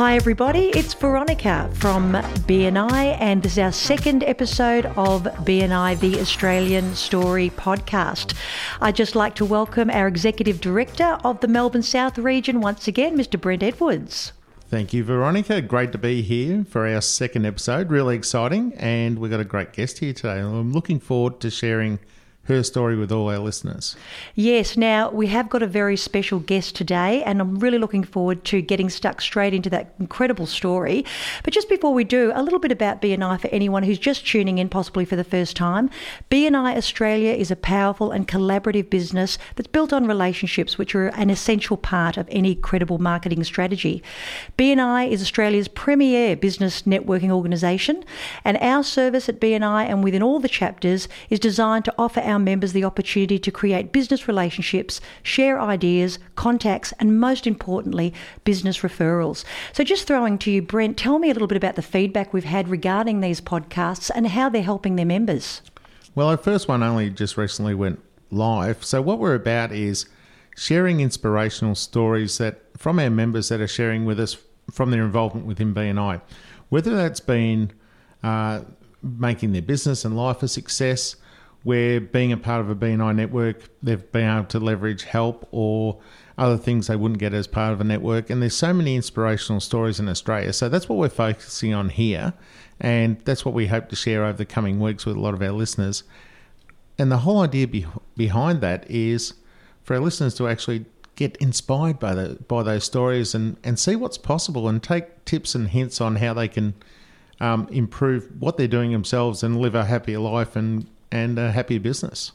Hi, everybody. It's Veronica from BNI, and this is our second episode of BNI, the Australian Story podcast. I'd just like to welcome our Executive Director of the Melbourne South region once again, Mr. Brent Edwards. Thank you, Veronica. Great to be here for our second episode. Really exciting, and we've got a great guest here today. I'm looking forward to sharing her story with all our listeners. Yes, now we have got a very special guest today, and I'm really looking forward to getting stuck straight into that incredible story. But just before we do, a little bit about BNI for anyone who's just tuning in, possibly for the first time. BNI Australia is a powerful and collaborative business that's built on relationships, which are an essential part of any credible marketing strategy. BNI is Australia's premier business networking organisation, and our service at BNI and within all the chapters is designed to offer our members the opportunity to create business relationships, share ideas, contacts, and most importantly, business referrals. So, just throwing to you, Brent, tell me a little bit about the feedback we've had regarding these podcasts and how they're helping their members. Well, our first one only just recently went live. So, what we're about is sharing inspirational stories that from our members that are sharing with us from their involvement within BNI, whether that's been uh, making their business and life a success, where being a part of a BNI network, they've been able to leverage help or other things they wouldn't get as part of a network. And there's so many inspirational stories in Australia. So that's what we're focusing on here. And that's what we hope to share over the coming weeks with a lot of our listeners. And the whole idea be- behind that is for our listeners to actually get inspired by the by those stories and, and see what's possible and take tips and hints on how they can um, improve what they're doing themselves and live a happier life and and a happy business.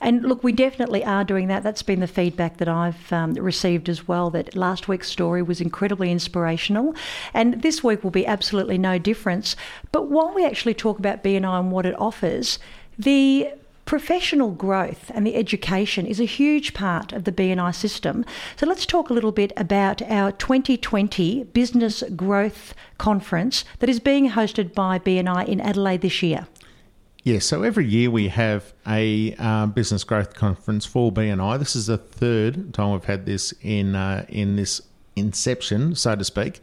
And look, we definitely are doing that. That's been the feedback that I've um, received as well. That last week's story was incredibly inspirational, and this week will be absolutely no difference. But while we actually talk about BNI and what it offers, the Professional growth and the education is a huge part of the BNI system. So let's talk a little bit about our 2020 Business Growth Conference that is being hosted by BNI in Adelaide this year. Yeah, so every year we have a uh, business growth conference for BNI. This is the third time we've had this in uh, in this inception, so to speak,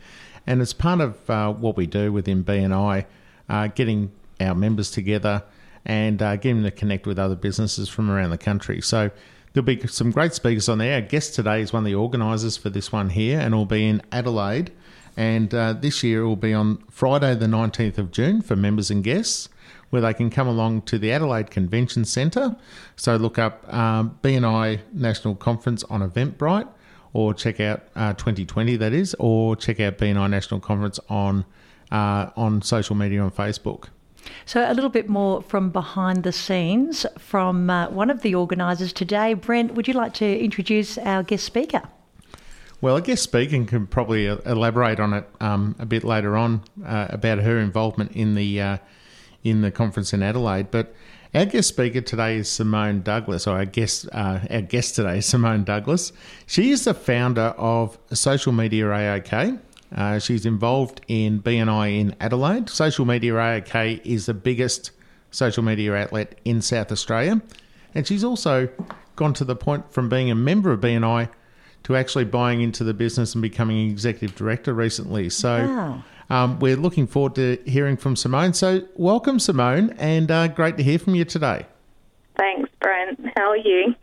and it's part of uh, what we do within BNI, uh, getting our members together and uh, getting them to connect with other businesses from around the country. So there'll be some great speakers on there. Our guest today is one of the organisers for this one here, and will be in Adelaide. And uh, this year it will be on Friday, the 19th of June, for members and guests where they can come along to the Adelaide Convention Centre. So look up um, BNI National Conference on Eventbrite, or check out uh, 2020 that is, or check out BNI National Conference on uh, on social media on Facebook. So, a little bit more from behind the scenes from uh, one of the organisers today. Brent, would you like to introduce our guest speaker? Well, a guest speaker can probably elaborate on it um, a bit later on uh, about her involvement in the uh, in the conference in Adelaide. But our guest speaker today is Simone Douglas, or our guest, uh, our guest today is Simone Douglas. She is the founder of Social Media AOK. Uh, she's involved in BNI in Adelaide. Social Media AOK is the biggest social media outlet in South Australia. And she's also gone to the point from being a member of BNI to actually buying into the business and becoming executive director recently. So. Um, we're looking forward to hearing from Simone. So, welcome, Simone, and uh, great to hear from you today. Thanks, Brent. How are you?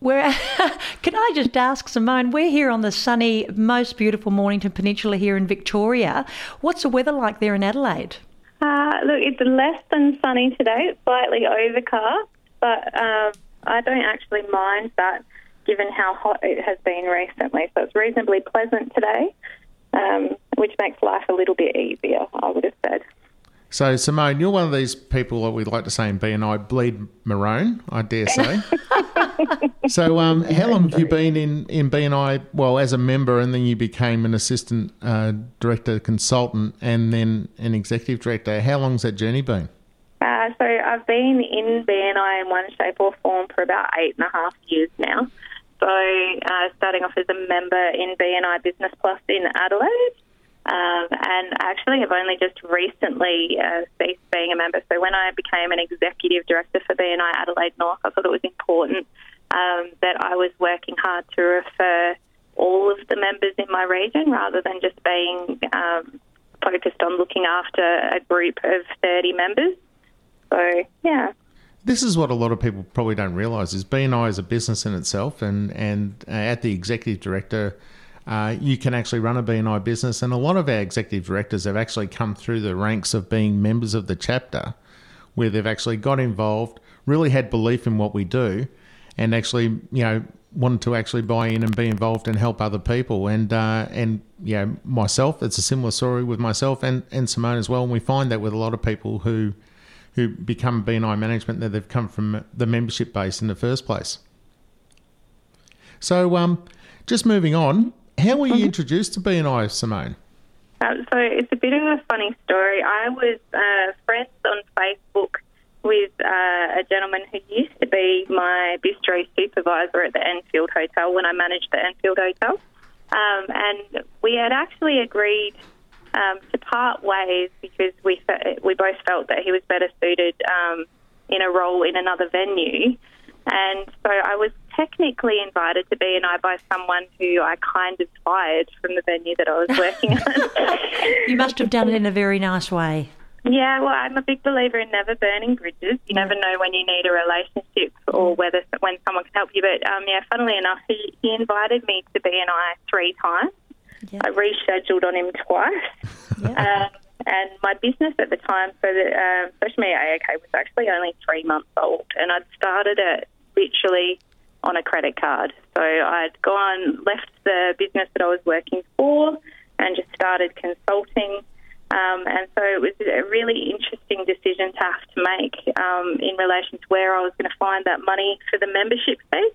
Where can I just ask Simone? We're here on the sunny, most beautiful Mornington Peninsula here in Victoria. What's the weather like there in Adelaide? Uh, look, it's less than sunny today. It's slightly overcast, but um, I don't actually mind that given how hot it has been recently. So it's reasonably pleasant today um, which makes life a little bit easier, I would have said. So, Simone, you're one of these people that we like to say in BNI bleed maroon, I dare say. so, um, how long have you been in, in BNI? Well, as a member, and then you became an assistant uh, director consultant and then an executive director. How long's that journey been? Uh, so, I've been in BNI in one shape or form for about eight and a half years now. So, uh, starting off as a member in BNI Business Plus in Adelaide, um, and actually have only just recently uh, ceased being a member. So, when I became an executive director for BNI Adelaide North, I thought it was important um, that I was working hard to refer all of the members in my region rather than just being um, focused on looking after a group of 30 members. So, yeah. This is what a lot of people probably don't realise is BNI is a business in itself, and and uh, at the executive director, uh, you can actually run a BNI business, and a lot of our executive directors have actually come through the ranks of being members of the chapter, where they've actually got involved, really had belief in what we do, and actually you know wanted to actually buy in and be involved and help other people. And uh, and you know myself, it's a similar story with myself and and Simone as well. And we find that with a lot of people who who become BNI management that they've come from the membership base in the first place. So, um, just moving on, how were you mm-hmm. introduced to BNI, Simone? Um, so it's a bit of a funny story. I was uh, friends on Facebook with uh, a gentleman who used to be my bistro supervisor at the Enfield Hotel when I managed the Enfield Hotel. Um, and we had actually agreed um, to part ways because we we both felt that he was better suited um, in a role in another venue. And so I was technically invited to BNI by someone who I kind of fired from the venue that I was working on. you must have done it in a very nice way. Yeah, well, I'm a big believer in never burning bridges. You never know when you need a relationship or whether when someone can help you. But um, yeah, funnily enough, he, he invited me to BNI three times. Yep. I rescheduled on him twice. Yep. Um, and my business at the time, so the um, Social Media AOK was actually only three months old, and I'd started it literally on a credit card. So I'd gone, left the business that I was working for, and just started consulting. Um, and so it was a really interesting decision to have to make um, in relation to where I was going to find that money for the membership fee,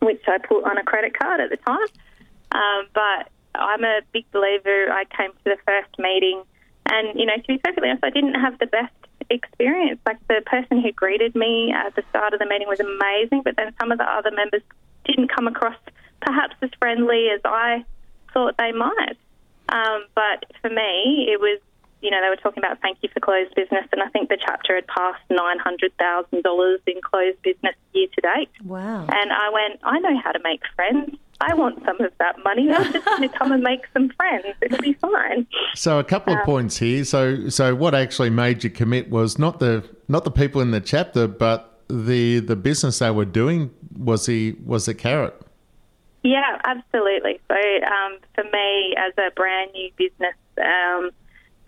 which I put on a credit card at the time. Um, but I'm a big believer. I came to the first meeting, and you know, to be perfectly honest, I didn't have the best experience. Like the person who greeted me at the start of the meeting was amazing, but then some of the other members didn't come across perhaps as friendly as I thought they might. Um, but for me, it was you know, they were talking about thank you for closed business, and I think the chapter had passed $900,000 in closed business year to date. Wow. And I went, I know how to make friends. I want some of that money. I'm just going to come and make some friends. It'll be fine. So a couple of um, points here. So so what actually made you commit was not the not the people in the chapter, but the the business they were doing was the was the carrot. Yeah, absolutely. So um, for me, as a brand new business, um,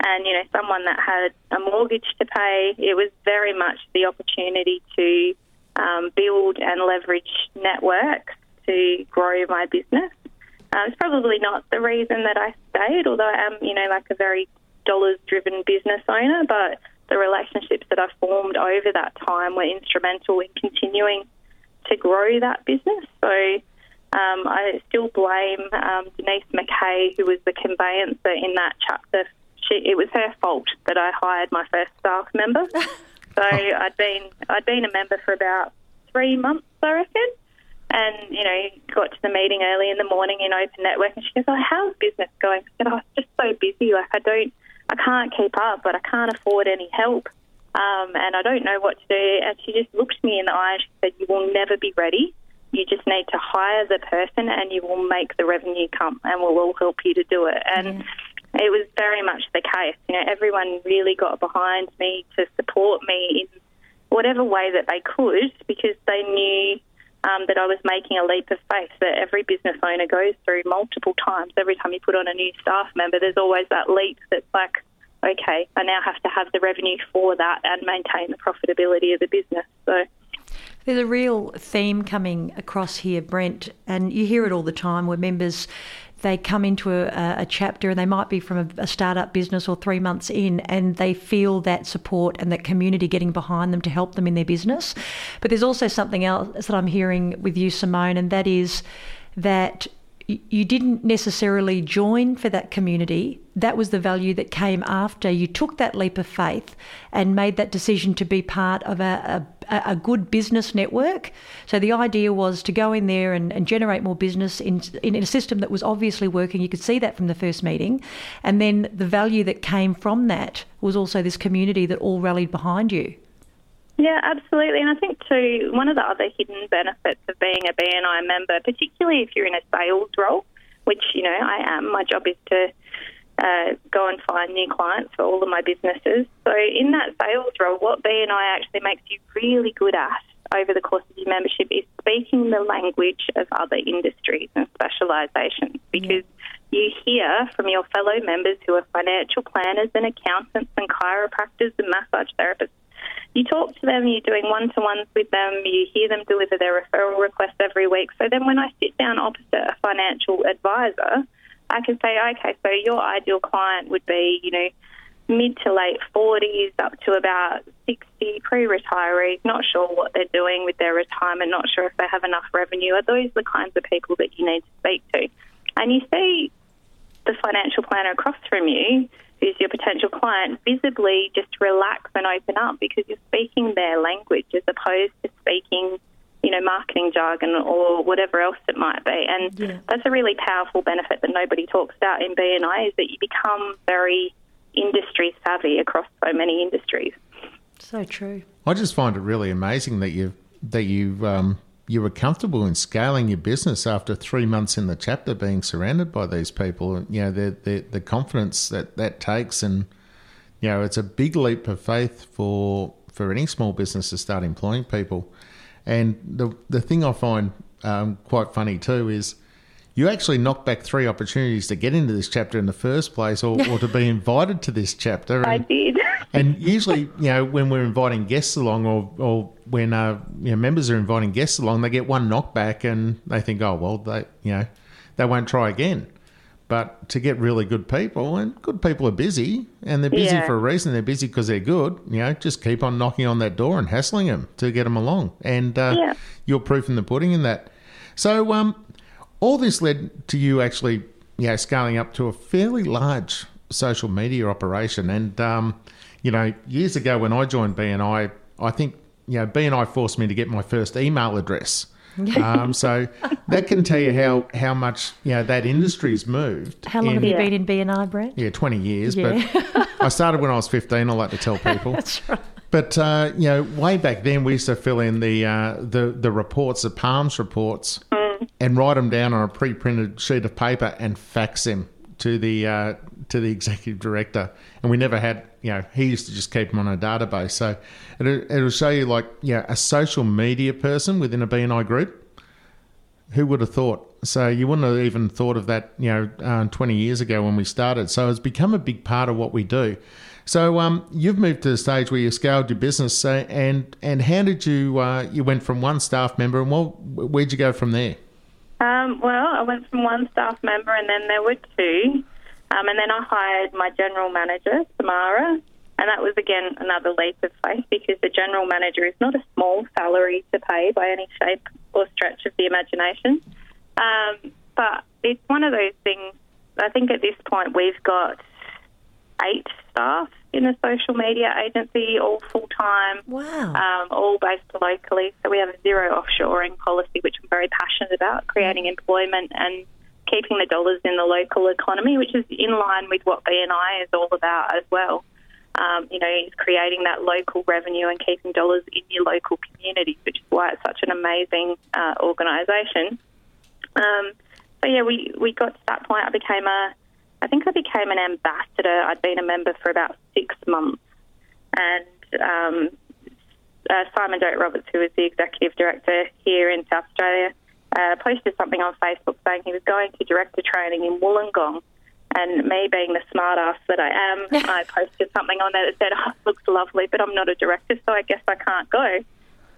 and you know someone that had a mortgage to pay, it was very much the opportunity to um, build and leverage networks to grow my business. Uh, it's probably not the reason that I stayed, although I am, you know, like a very dollars driven business owner, but the relationships that I formed over that time were instrumental in continuing to grow that business. So um, I still blame um, Denise McKay, who was the conveyancer in that chapter. She, it was her fault that I hired my first staff member. so I'd been I'd been a member for about three months, I reckon. And, you know, got to the meeting early in the morning in Open Network and she goes, Oh, how's business going? I said, Oh, it's just so busy. Like, I don't, I can't keep up, but I can't afford any help. Um, and I don't know what to do. And she just looked me in the eye and she said, You will never be ready. You just need to hire the person and you will make the revenue come and we'll all help you to do it. And mm. it was very much the case. You know, everyone really got behind me to support me in whatever way that they could because they knew um, that I was making a leap of faith that every business owner goes through multiple times. Every time you put on a new staff member, there's always that leap that's like, okay, I now have to have the revenue for that and maintain the profitability of the business. So. There's a real theme coming across here, Brent, and you hear it all the time where members they come into a, a chapter and they might be from a, a startup business or three months in and they feel that support and that community getting behind them to help them in their business. But there's also something else that I'm hearing with you, Simone, and that is that you didn't necessarily join for that community. That was the value that came after you took that leap of faith and made that decision to be part of a, a, a good business network. So the idea was to go in there and, and generate more business in, in a system that was obviously working. You could see that from the first meeting. And then the value that came from that was also this community that all rallied behind you. Yeah, absolutely. And I think, too, one of the other hidden benefits of being a BNI member, particularly if you're in a sales role, which, you know, I am. My job is to uh, go and find new clients for all of my businesses. So in that sales role, what BNI actually makes you really good at over the course of your membership is speaking the language of other industries and specialisations because yeah. you hear from your fellow members who are financial planners and accountants and chiropractors and massage therapists. You talk to them, you're doing one to ones with them, you hear them deliver their referral requests every week. So then when I sit down opposite a financial advisor, I can say, okay, so your ideal client would be, you know, mid to late 40s up to about 60 pre-retirees, not sure what they're doing with their retirement, not sure if they have enough revenue. Are those the kinds of people that you need to speak to? And you see the financial planner across from you, who's your potential client, visibly just relax and open up because you're speaking their language as opposed to speaking you know, marketing jargon or whatever else it might be. And yeah. that's a really powerful benefit that nobody talks about in BNI is that you become very industry savvy across so many industries. So true. I just find it really amazing that you that you um, you were comfortable in scaling your business after three months in the chapter, being surrounded by these people. You know, the the, the confidence that that takes, and you know, it's a big leap of faith for for any small business to start employing people. And the the thing I find um, quite funny too is you actually knocked back three opportunities to get into this chapter in the first place, or, or to be invited to this chapter. And, I did. and usually, you know, when we're inviting guests along, or or when uh, you know, members are inviting guests along, they get one knockback and they think, oh well, they you know, they won't try again. But to get really good people, and good people are busy, and they're busy yeah. for a reason. They're busy because they're good. You know, just keep on knocking on that door and hassling them to get them along. And uh, yeah. you're proof in the pudding in that. So, um, all this led to you actually, you know, scaling up to a fairly large social media operation. And um, you know, years ago when I joined BNI, I think you know BNI forced me to get my first email address um, so that can tell you how, how much you know that industry's moved. How long in, have you been in BNI, Brent? Yeah, twenty years. Yeah. But I started when I was fifteen. I like to tell people. That's right. But uh, you know, way back then, we used to fill in the uh, the the reports, the PALMS reports, mm. And write them down on a pre-printed sheet of paper and fax them to the uh, to the executive director, and we never had. You know, he used to just keep them on a database. So it, it'll show you like yeah, you know, a social media person within a BNI group. Who would have thought? So you wouldn't have even thought of that, you know, uh, 20 years ago when we started. So it's become a big part of what we do. So um, you've moved to the stage where you scaled your business. So, and and how did you uh, you went from one staff member and well, where'd you go from there? Um, well, I went from one staff member and then there were two. Um, and then I hired my general manager, Samara, and that was again another leap of faith because the general manager is not a small salary to pay by any shape or stretch of the imagination. Um, but it's one of those things. I think at this point we've got eight staff in a social media agency, all full time. Wow. Um, all based locally. So we have a zero offshoring policy, which I'm very passionate about, creating employment and keeping the dollars in the local economy, which is in line with what BNI is all about as well. Um, you know, is creating that local revenue and keeping dollars in your local community, which is why it's such an amazing uh, organisation. Um, so yeah, we, we got to that point. I became a, I think I became an ambassador. I'd been a member for about six months, and um, uh, Simon Doak Roberts, who was the executive director here in South Australia, uh, posted something on Facebook saying he was going to director training in Wollongong. And me being the smartass that I am, I posted something on there that said, oh, it looks lovely, but I'm not a director, so I guess I can't go.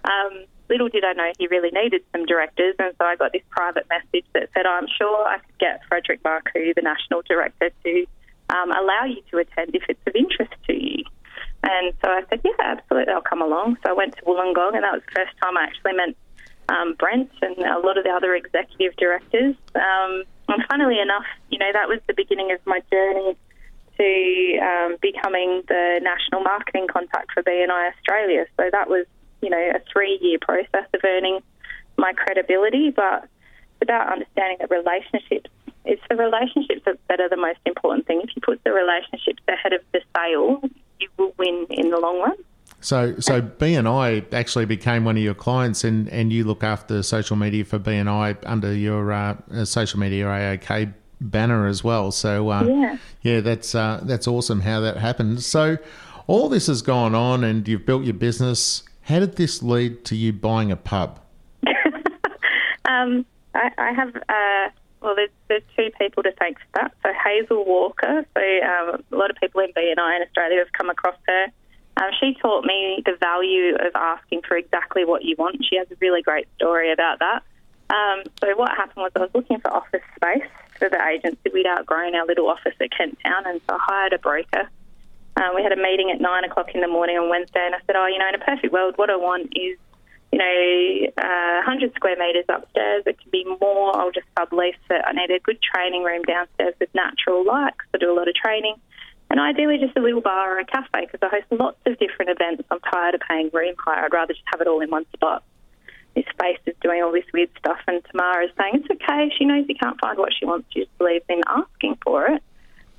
Um, little did I know he really needed some directors, and so I got this private message that said, I'm sure I could get Frederick Marcoux, the national director, to um, allow you to attend if it's of interest to you. And so I said, yeah, absolutely, I'll come along. So I went to Wollongong, and that was the first time I actually met um, Brent and a lot of the other executive directors. Um, and funnily enough, you know, that was the beginning of my journey to um, becoming the national marketing contact for BNI Australia. So that was, you know, a three year process of earning my credibility, but it's about understanding that relationships. It's the relationships that are the most important thing. If you put the relationships ahead of the sale, you will win in the long run. So, so BNI actually became one of your clients, and, and you look after social media for BNI under your uh, uh, social media AOK banner as well. So, uh, Yeah. yeah, that's uh, that's awesome how that happened. So, all this has gone on, and you've built your business. How did this lead to you buying a pub? Um, I, I have, uh, well, there's, there's two people to thank for that. So Hazel Walker, so um, a lot of people in BNI in Australia have come across her. Um, she taught me the value of asking for exactly what you want. She has a really great story about that. Um, so what happened was I was looking for office space for the agency. We'd outgrown our little office at Kent Town, and so I hired a broker. Um, we had a meeting at nine o'clock in the morning on Wednesday, and I said, "Oh, you know, in a perfect world, what I want is, you know, uh, 100 square metres upstairs. It can be more. I'll just sublease it. I need a good training room downstairs with natural light 'cause I do a lot of training, and ideally just a little bar or a cafe because I host lots of different events. I'm tired of paying room hire. I'd rather just have it all in one spot." This space is doing all this weird stuff, and Tamara is saying it's okay. She knows you can't find what she wants. She just believes in asking for it.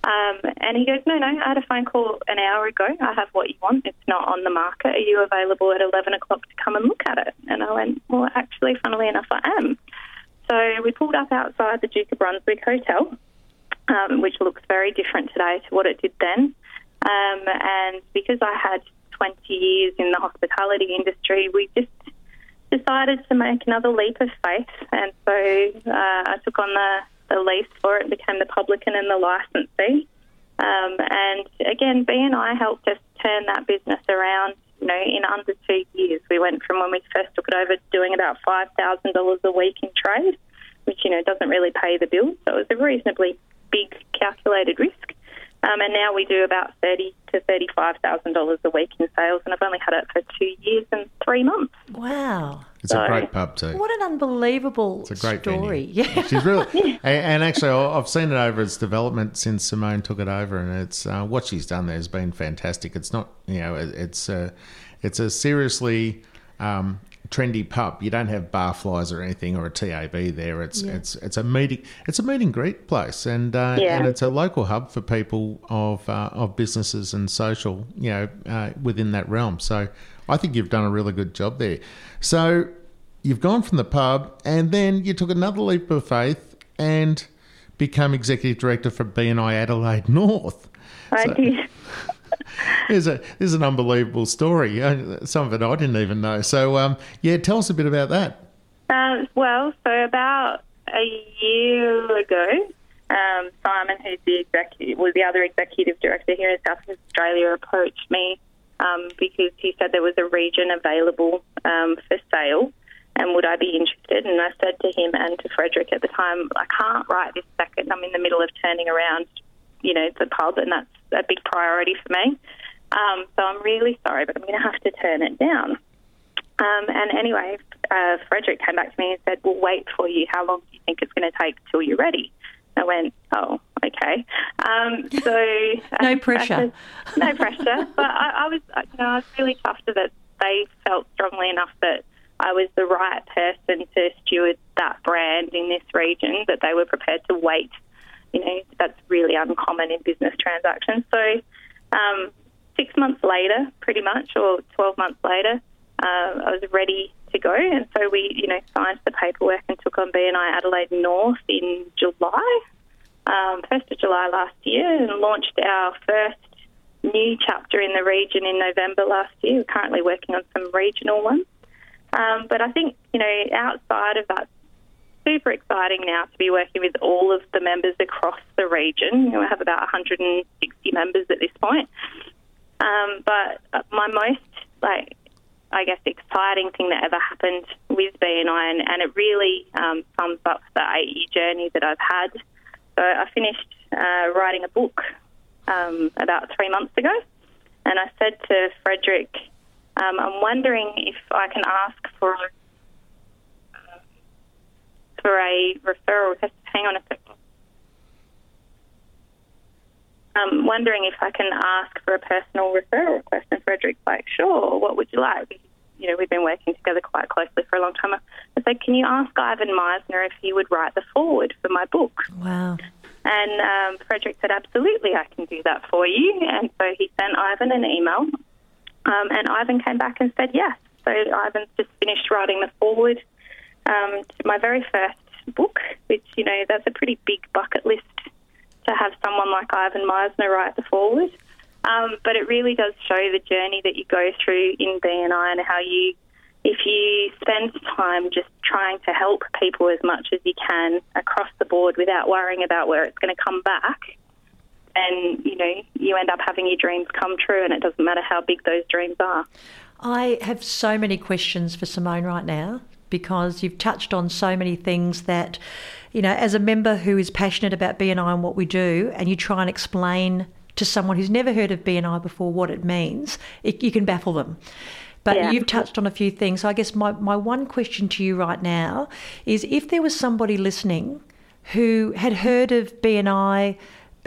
Um, and he goes, no, no, I had a phone call an hour ago. I have what you want. It's not on the market. Are you available at 11 o'clock to come and look at it? And I went, well, actually, funnily enough, I am. So we pulled up outside the Duke of Brunswick Hotel, um, which looks very different today to what it did then. Um, and because I had 20 years in the hospitality industry, we just decided to make another leap of faith. And so uh, I took on the, the lease for it, became the publican and the licensee. Um, and again, BNI helped us turn that business around. You know, in under two years, we went from when we first took it over doing about five thousand dollars a week in trade, which you know doesn't really pay the bills. So it was a reasonably big calculated risk. Um, and now we do about thirty to thirty-five thousand dollars a week in sales, and I've only had it for two years and three months. Wow. It's a great pub too. What an unbelievable It's a great story. venue. Yeah. She's really, and, and actually, I've seen it over its development since Simone took it over, and it's uh, what she's done there has been fantastic. It's not, you know, it's a, it's a seriously um, trendy pub. You don't have barflies or anything or a TAB there. It's Yeah. it's it's a meeting, it's a meet and greet place, and uh, Yeah. and it's a local hub for people of uh, of businesses and social, you know, uh, within that realm. So I think you've done a really good job there. So you've gone from the pub and then you took another leap of faith and become executive director for BNI Adelaide North. I So- did. There's a there's an unbelievable story. Uh, Some of it I didn't even know. So um, yeah, tell us a bit about that. Um, well, so about a year ago, um, Simon, who's the executive, was the other executive director here in South Australia, approached me um, because he said there was a region available um, for sale, and would I be interested? And I said to him and to Frederick at the time, I can't right this second. I'm in the middle of turning around, you know, the pub, and that's a big priority for me. Um, so I'm really sorry, but I'm going to have to turn it down. Um, and anyway, uh, Frederick came back to me and said, "We'll wait for you. How long do you think it's going to take till you're ready?" I went, "Oh, okay." Um, so No I- I pressure. no pressure. But I, I was, you know, I was really chuffed that they felt strongly enough that I was the right person to steward that brand in this region. That they were prepared to wait. You know, that's really uncommon in business transactions. So. Um, six months later, pretty much, or 12 months later, uh, I was ready to go. And so we, you know, signed the paperwork and took on BNI Adelaide North in July, um, 1st of July last year, and launched our first new chapter in the region in November last year. We're currently working on some regional ones. Um, but I think, you know, outside of that, super exciting now to be working with all of the members across the region. You know, we have about 160 members at this point. Um, but uh, my most, like, I guess, exciting thing that ever happened with BNI, and, and it really um, sums up the eight year journey that I've had. So I finished uh, writing a book um, about three months ago, and I said to Frederick, um, I'm wondering if I can ask for uh, for a referral request. Hang on a second. I'm wondering if I can ask for a personal referral request. And Frederick's like, sure, what would you like? You know, we've been working together quite closely for a long time. I said, can you ask Ivan Misner if he would write the foreword for my book? Wow. And um, Frederick said, absolutely, I can do that for you. And so he sent Ivan an email Um, and Ivan came back and said yes. So Ivan's just finished writing the foreword um, to my very first book, which, you know, that's a pretty big bucket list to have someone like Ivan Misner write the foreword. Um, but it really does show the journey that you go through in BNI and how you, if you spend time just trying to help people as much as you can across the board without worrying about where it's going to come back, and you know you end up having your dreams come true, and it doesn't matter how big those dreams are. I have so many questions for Simone right now because you've touched on so many things that, you know, as a member who is passionate about BNI and what we do, and you try and explain to someone who's never heard of BNI before what it means, it, you can baffle them. But Yeah. you've touched on a few things. So I guess my, my one question to you right now is if there was somebody listening who had heard of BNI,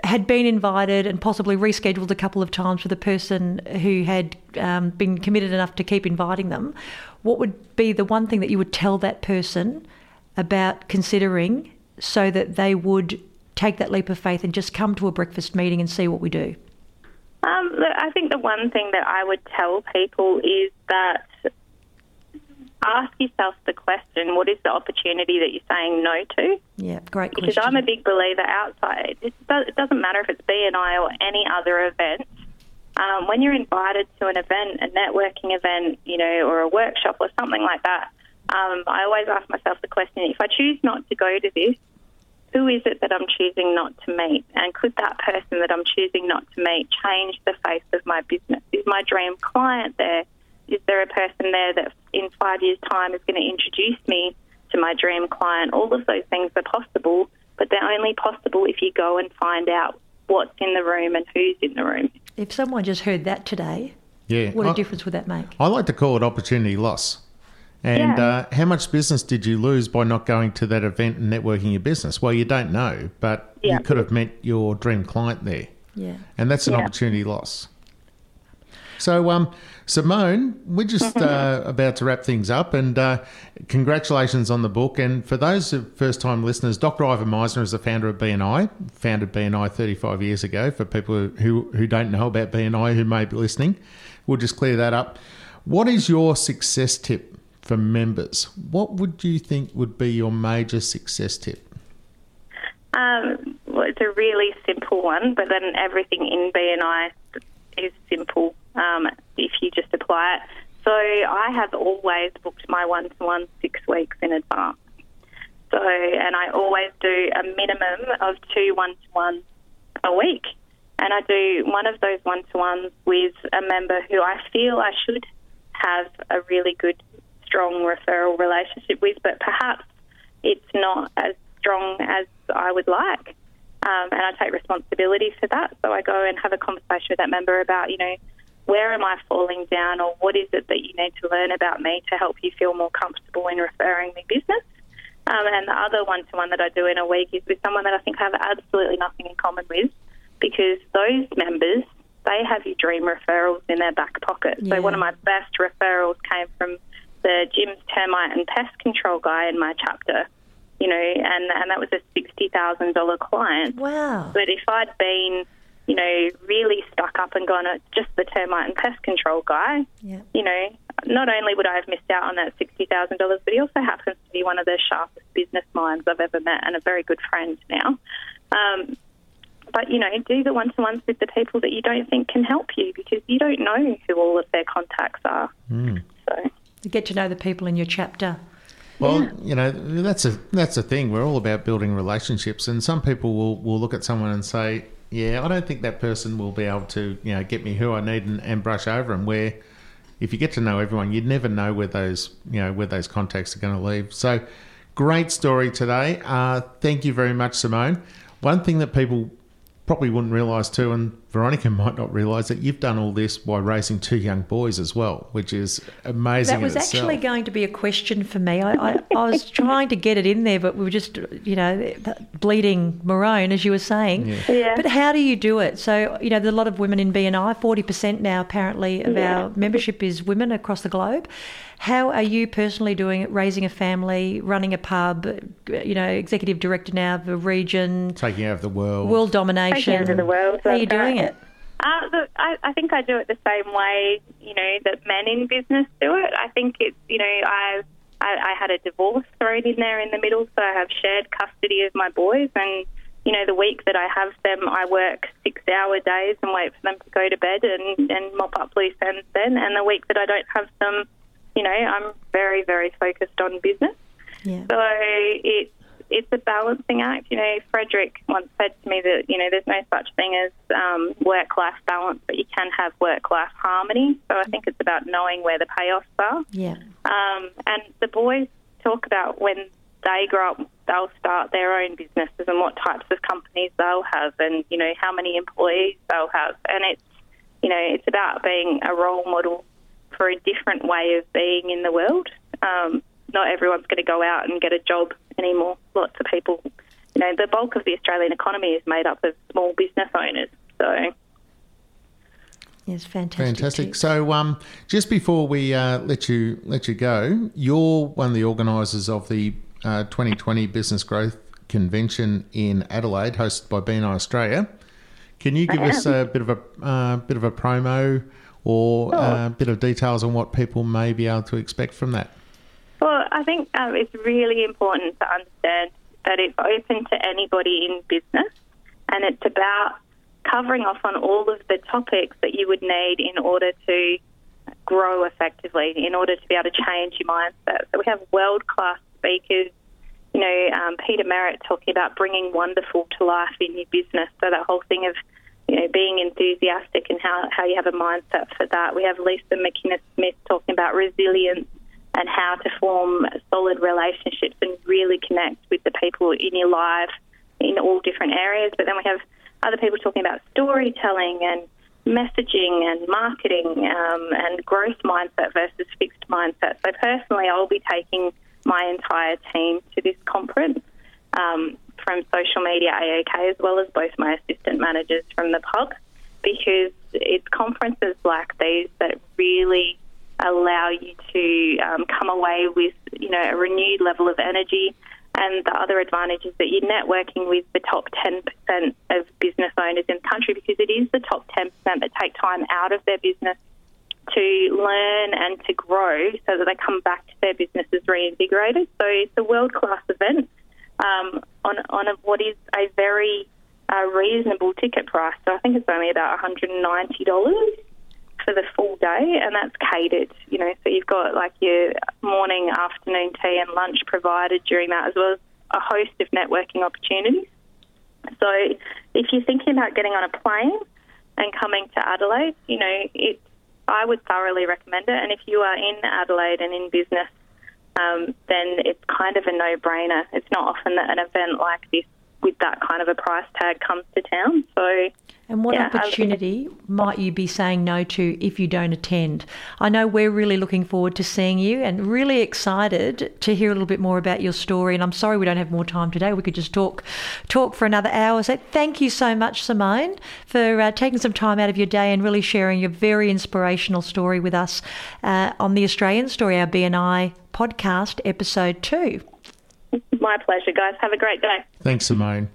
had been invited and possibly rescheduled a couple of times with a person who had um, been committed enough to keep inviting them, what would be the one thing that you would tell that person about considering so that they would take that leap of faith and just come to a breakfast meeting and see what we do? Um, I think the one thing that I would tell people is that ask yourself the question: What is the opportunity that you're saying no to? Yeah, great Because question. I'm a big believer outside. It doesn't matter if it's BNI or any other event. Um, when you're invited to an event, a networking event, you know, or a workshop or something like that, um, I always ask myself the question: If I choose not to go to this, who is it that I'm choosing not to meet? And could that person that I'm choosing not to meet change the face of my business? Is my dream client there? Is there a person there that in five years' time is going to introduce me to my dream client? All of those things are possible, but they're only possible if you go and find out what's in the room and who's in the room. if someone just heard that today, Yeah. what a I- difference would that make? I like to call it opportunity loss. And Yeah. uh, how much business did you lose by not going to that event and networking your business? Well, you don't know, but Yeah. you could have met your dream client there. Yeah. And that's an Yeah. opportunity loss. So, um, Simone, we're just uh, about to wrap things up, and uh, congratulations on the book. And for those first time listeners, Dr. Ivan Misner is the founder of BNI, founded BNI 35 years ago. For people who, who don't know about BNI who may be listening, we'll just clear that up. What is your success tip for members? What would you think would be your major success tip? Um, well, it's a really simple one, but then everything in BNI is simple um, if you just apply it. So I have always booked my one-to-one six weeks in advance. So, and I always do a minimum of two one-to-ones a week. And I do one of those one-to-ones with a member who I feel I should have a really good, strong referral relationship with, but perhaps it's not as strong as I would like. Um, and I take responsibility for that. So I go and have a conversation with that member about, you know, where am I falling down or what is it that you need to learn about me to help you feel more comfortable in referring me business. Um, and the other one to one that I do in a week is with someone that I think I have absolutely nothing in common with because those members, they have your dream referrals in their back pocket. Yeah. So one of my best referrals came from the Jim's termite and pest control guy in my chapter, you know, and, and that was a $60,000 client. Wow. But if I'd been, you know, really stuck up and gone, it's just the termite and pest control guy, Yeah. you know, not only would I have missed out on that $60,000, but he also happens to be one of the sharpest business minds I've ever met and a very good friend now. Um, but, you know, do the one to ones with the people that you don't think can help you because you don't know who all of their contacts are. So, You get to know the people in your chapter. Well, you know that's a that's a thing. We're all about building relationships, and some people will, will look at someone and say, "Yeah, I don't think that person will be able to, you know, get me who I need and, and brush over them." Where if you get to know everyone, you'd never know where those you know where those contacts are going to leave. So, great story today. Uh, thank you very much, Simone. One thing that people probably wouldn't realise too, and Veronica might not realise that you've done all this while raising two young boys as well, which is amazing. That was itself. actually going to be a question for me. I, I, I was trying to get it in there, but we were just, you know, bleeding maroon, as you were saying. Yeah. But how do you do it? So, you know, there's a lot of women in BNI. Forty percent now, apparently, of Yeah. our membership is women across the globe. How are you personally doing it? Raising a family, running a pub, you know, executive director now of a region, taking over the world. world domination. Taking over the world, How are you doing it? Uh, look, I, I think I do it the same way. you know that men in business do it. I think it's you know I I, I had a divorce thrown in there in the middle, so I have shared custody of my boys and you know, the week that I have them, I work six hour days and wait for them to go to bed and, and mop up loose ends then. And the week that I don't have them, you know, I'm very, very focused on business. Yeah. So it's it's a balancing act. You know, Frederick once said to me that you know there's no such thing as um, work life balance, but you can have work life harmony. So I think it's about knowing where the payoffs are. Yeah. Um, and the boys talk about when they grow up, they'll start their own businesses and what types of companies they'll have, and you know how many employees they'll have. And it's you know it's about being a role model for a different way of being in the world. Um, not everyone's going to go out and get a job anymore. Lots of people, you know, the bulk of the Australian economy is made up of small business owners. So. Yes, fantastic. Fantastic. So, um, just before we uh, let you let you go, you're one of the organisers of the uh, 2020 Business Growth Convention in Adelaide, hosted by BNI Australia. Can you give us a bit of a uh, bit of a promo or a bit of details on what people may be able to expect from that? Well, I think um, it's really important to understand that it's open to anybody in business, and it's about covering off on all of the topics that you would need in order to grow effectively, in order to be able to change your mindset. So we have world class speakers. You know, um, Peter Merritt talking about bringing wonderful to life in your business. So that whole thing of you know being enthusiastic and how how you have a mindset for that. We have Lisa McInnes Smith talking about resilience and how to form solid relationships and really connect with the people in your life in all different areas. But then we have other people talking about storytelling and messaging and marketing um, and growth mindset versus fixed mindset. So personally, I'll be taking my entire team to this conference um, from social media AOK as well as both my assistant managers from the pub because it's conferences like these that really allow you to um, come away with you know a renewed level of energy and the other advantage is that you're networking with the top 10% of business owners in the country because it is the top 10% that take time out of their business to learn and to grow so that they come back to their businesses reinvigorated. So it's a world class event um, on, on a, what is a very uh, reasonable ticket price. So I think it's only about $190 for the full day, and that's catered. You know, so you've got like your morning, afternoon tea, and lunch provided during that, as well as a host of networking opportunities. So if you're thinking about getting on a plane and coming to Adelaide, you know, it I would thoroughly recommend it. And if you are in Adelaide and in business, um, then it's kind of a no-brainer. It's not often that an event like this with that kind of a price tag comes to town. So and what yeah, opportunity might you be saying no to if you don't attend? I know we're really looking forward to seeing you and really excited to hear a little bit more about your story. And I'm sorry we don't have more time today. We could just talk talk for another hour. So thank you so much, Simone, for uh, taking some time out of your day and really sharing your very inspirational story with us uh, on the Australian Story, our BNI podcast, episode two. My pleasure, guys. Have a great day. Thanks, Simone.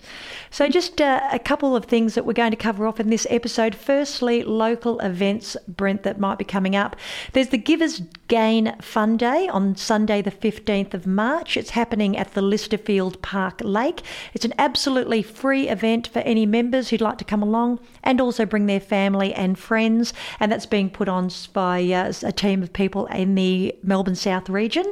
So, just uh, a couple of things that we're going to cover off in this episode. Firstly, local events, Brent, that might be coming up. There's the Givers Gain Fun Day on Sunday, the 15th of March. It's happening at the Lysterfield Park Lake. It's an absolutely free event for any members who'd like to come along and also bring their family and friends. And that's being put on by uh, a team of people in the Melbourne South region.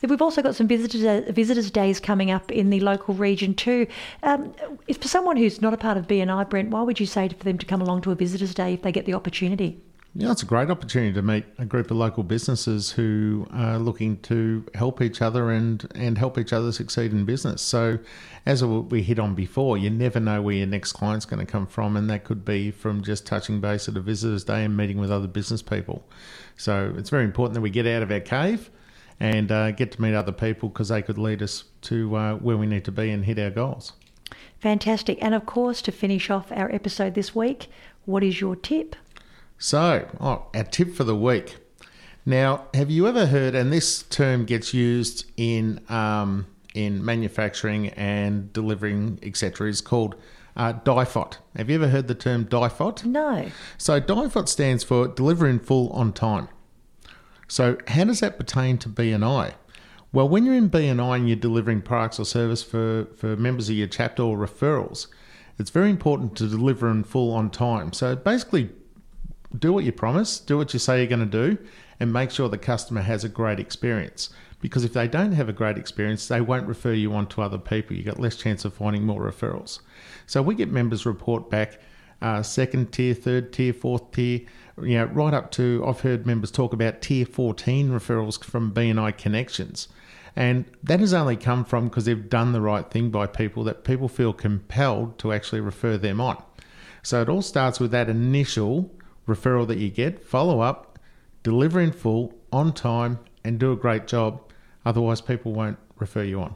We've also got some visitors, uh, visitors' days coming up in the local region too. Um, for someone who's not a part of BNI, Brent, why would you say for them to come along to a visitors' day if they get the opportunity? Yeah, it's a great opportunity to meet a group of local businesses who are looking to help each other and, and help each other succeed in business. So, as we hit on before, you never know where your next client's going to come from, and that could be from just touching base at a visitor's day and meeting with other business people. So, it's very important that we get out of our cave and uh, get to meet other people because they could lead us to uh, where we need to be and hit our goals. Fantastic. And of course, to finish off our episode this week, what is your tip? So, oh, our tip for the week. Now, have you ever heard, and this term gets used in um, in manufacturing and delivering, etc., is called uh, DIFOT. Have you ever heard the term DIFOT? No. So DIFOT stands for Deliver in Full on Time. So how does that pertain to BNI? Well, when you're in BNI and you're delivering products or service for, for members of your chapter or referrals, it's very important to deliver in full on time. So basically, do what you promise, do what you say you're going to do, and make sure the customer has a great experience. Because if they don't have a great experience, they won't refer you on to other people. You've got less chance of finding more referrals. So we get members report back uh, second tier, third tier, fourth tier, you know, right up to I've heard members talk about tier 14 referrals from BNI connections. And that has only come from because they've done the right thing by people that people feel compelled to actually refer them on. So it all starts with that initial referral that you get, follow up, deliver in full, on time, and do a great job. Otherwise, people won't refer you on.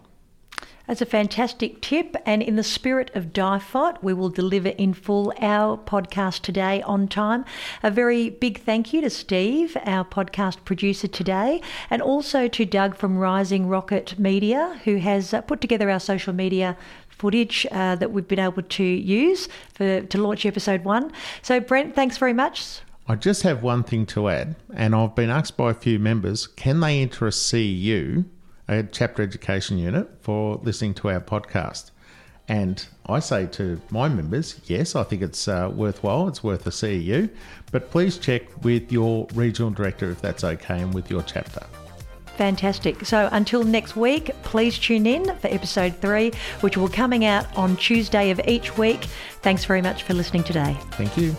That's a fantastic tip. And in the spirit of DIFOT, we will deliver in full our podcast today on time. A very big thank you to Steve, our podcast producer today, and also to Doug from Rising Rocket Media, who has uh, put together our social media footage uh, that we've been able to use for, to launch episode one. So, Brent, thanks very much. I just have one thing to add, and I've been asked by a few members can they enter a CEU a chapter education unit for listening to our podcast. And I say to my members, yes, I think it's uh, worthwhile. It's worth a CEU, but please check with your regional director if that's okay and with your chapter. Fantastic. So until next week, please tune in for episode three, which will be coming out on Tuesday of each week. Thanks very much for listening today. Thank you.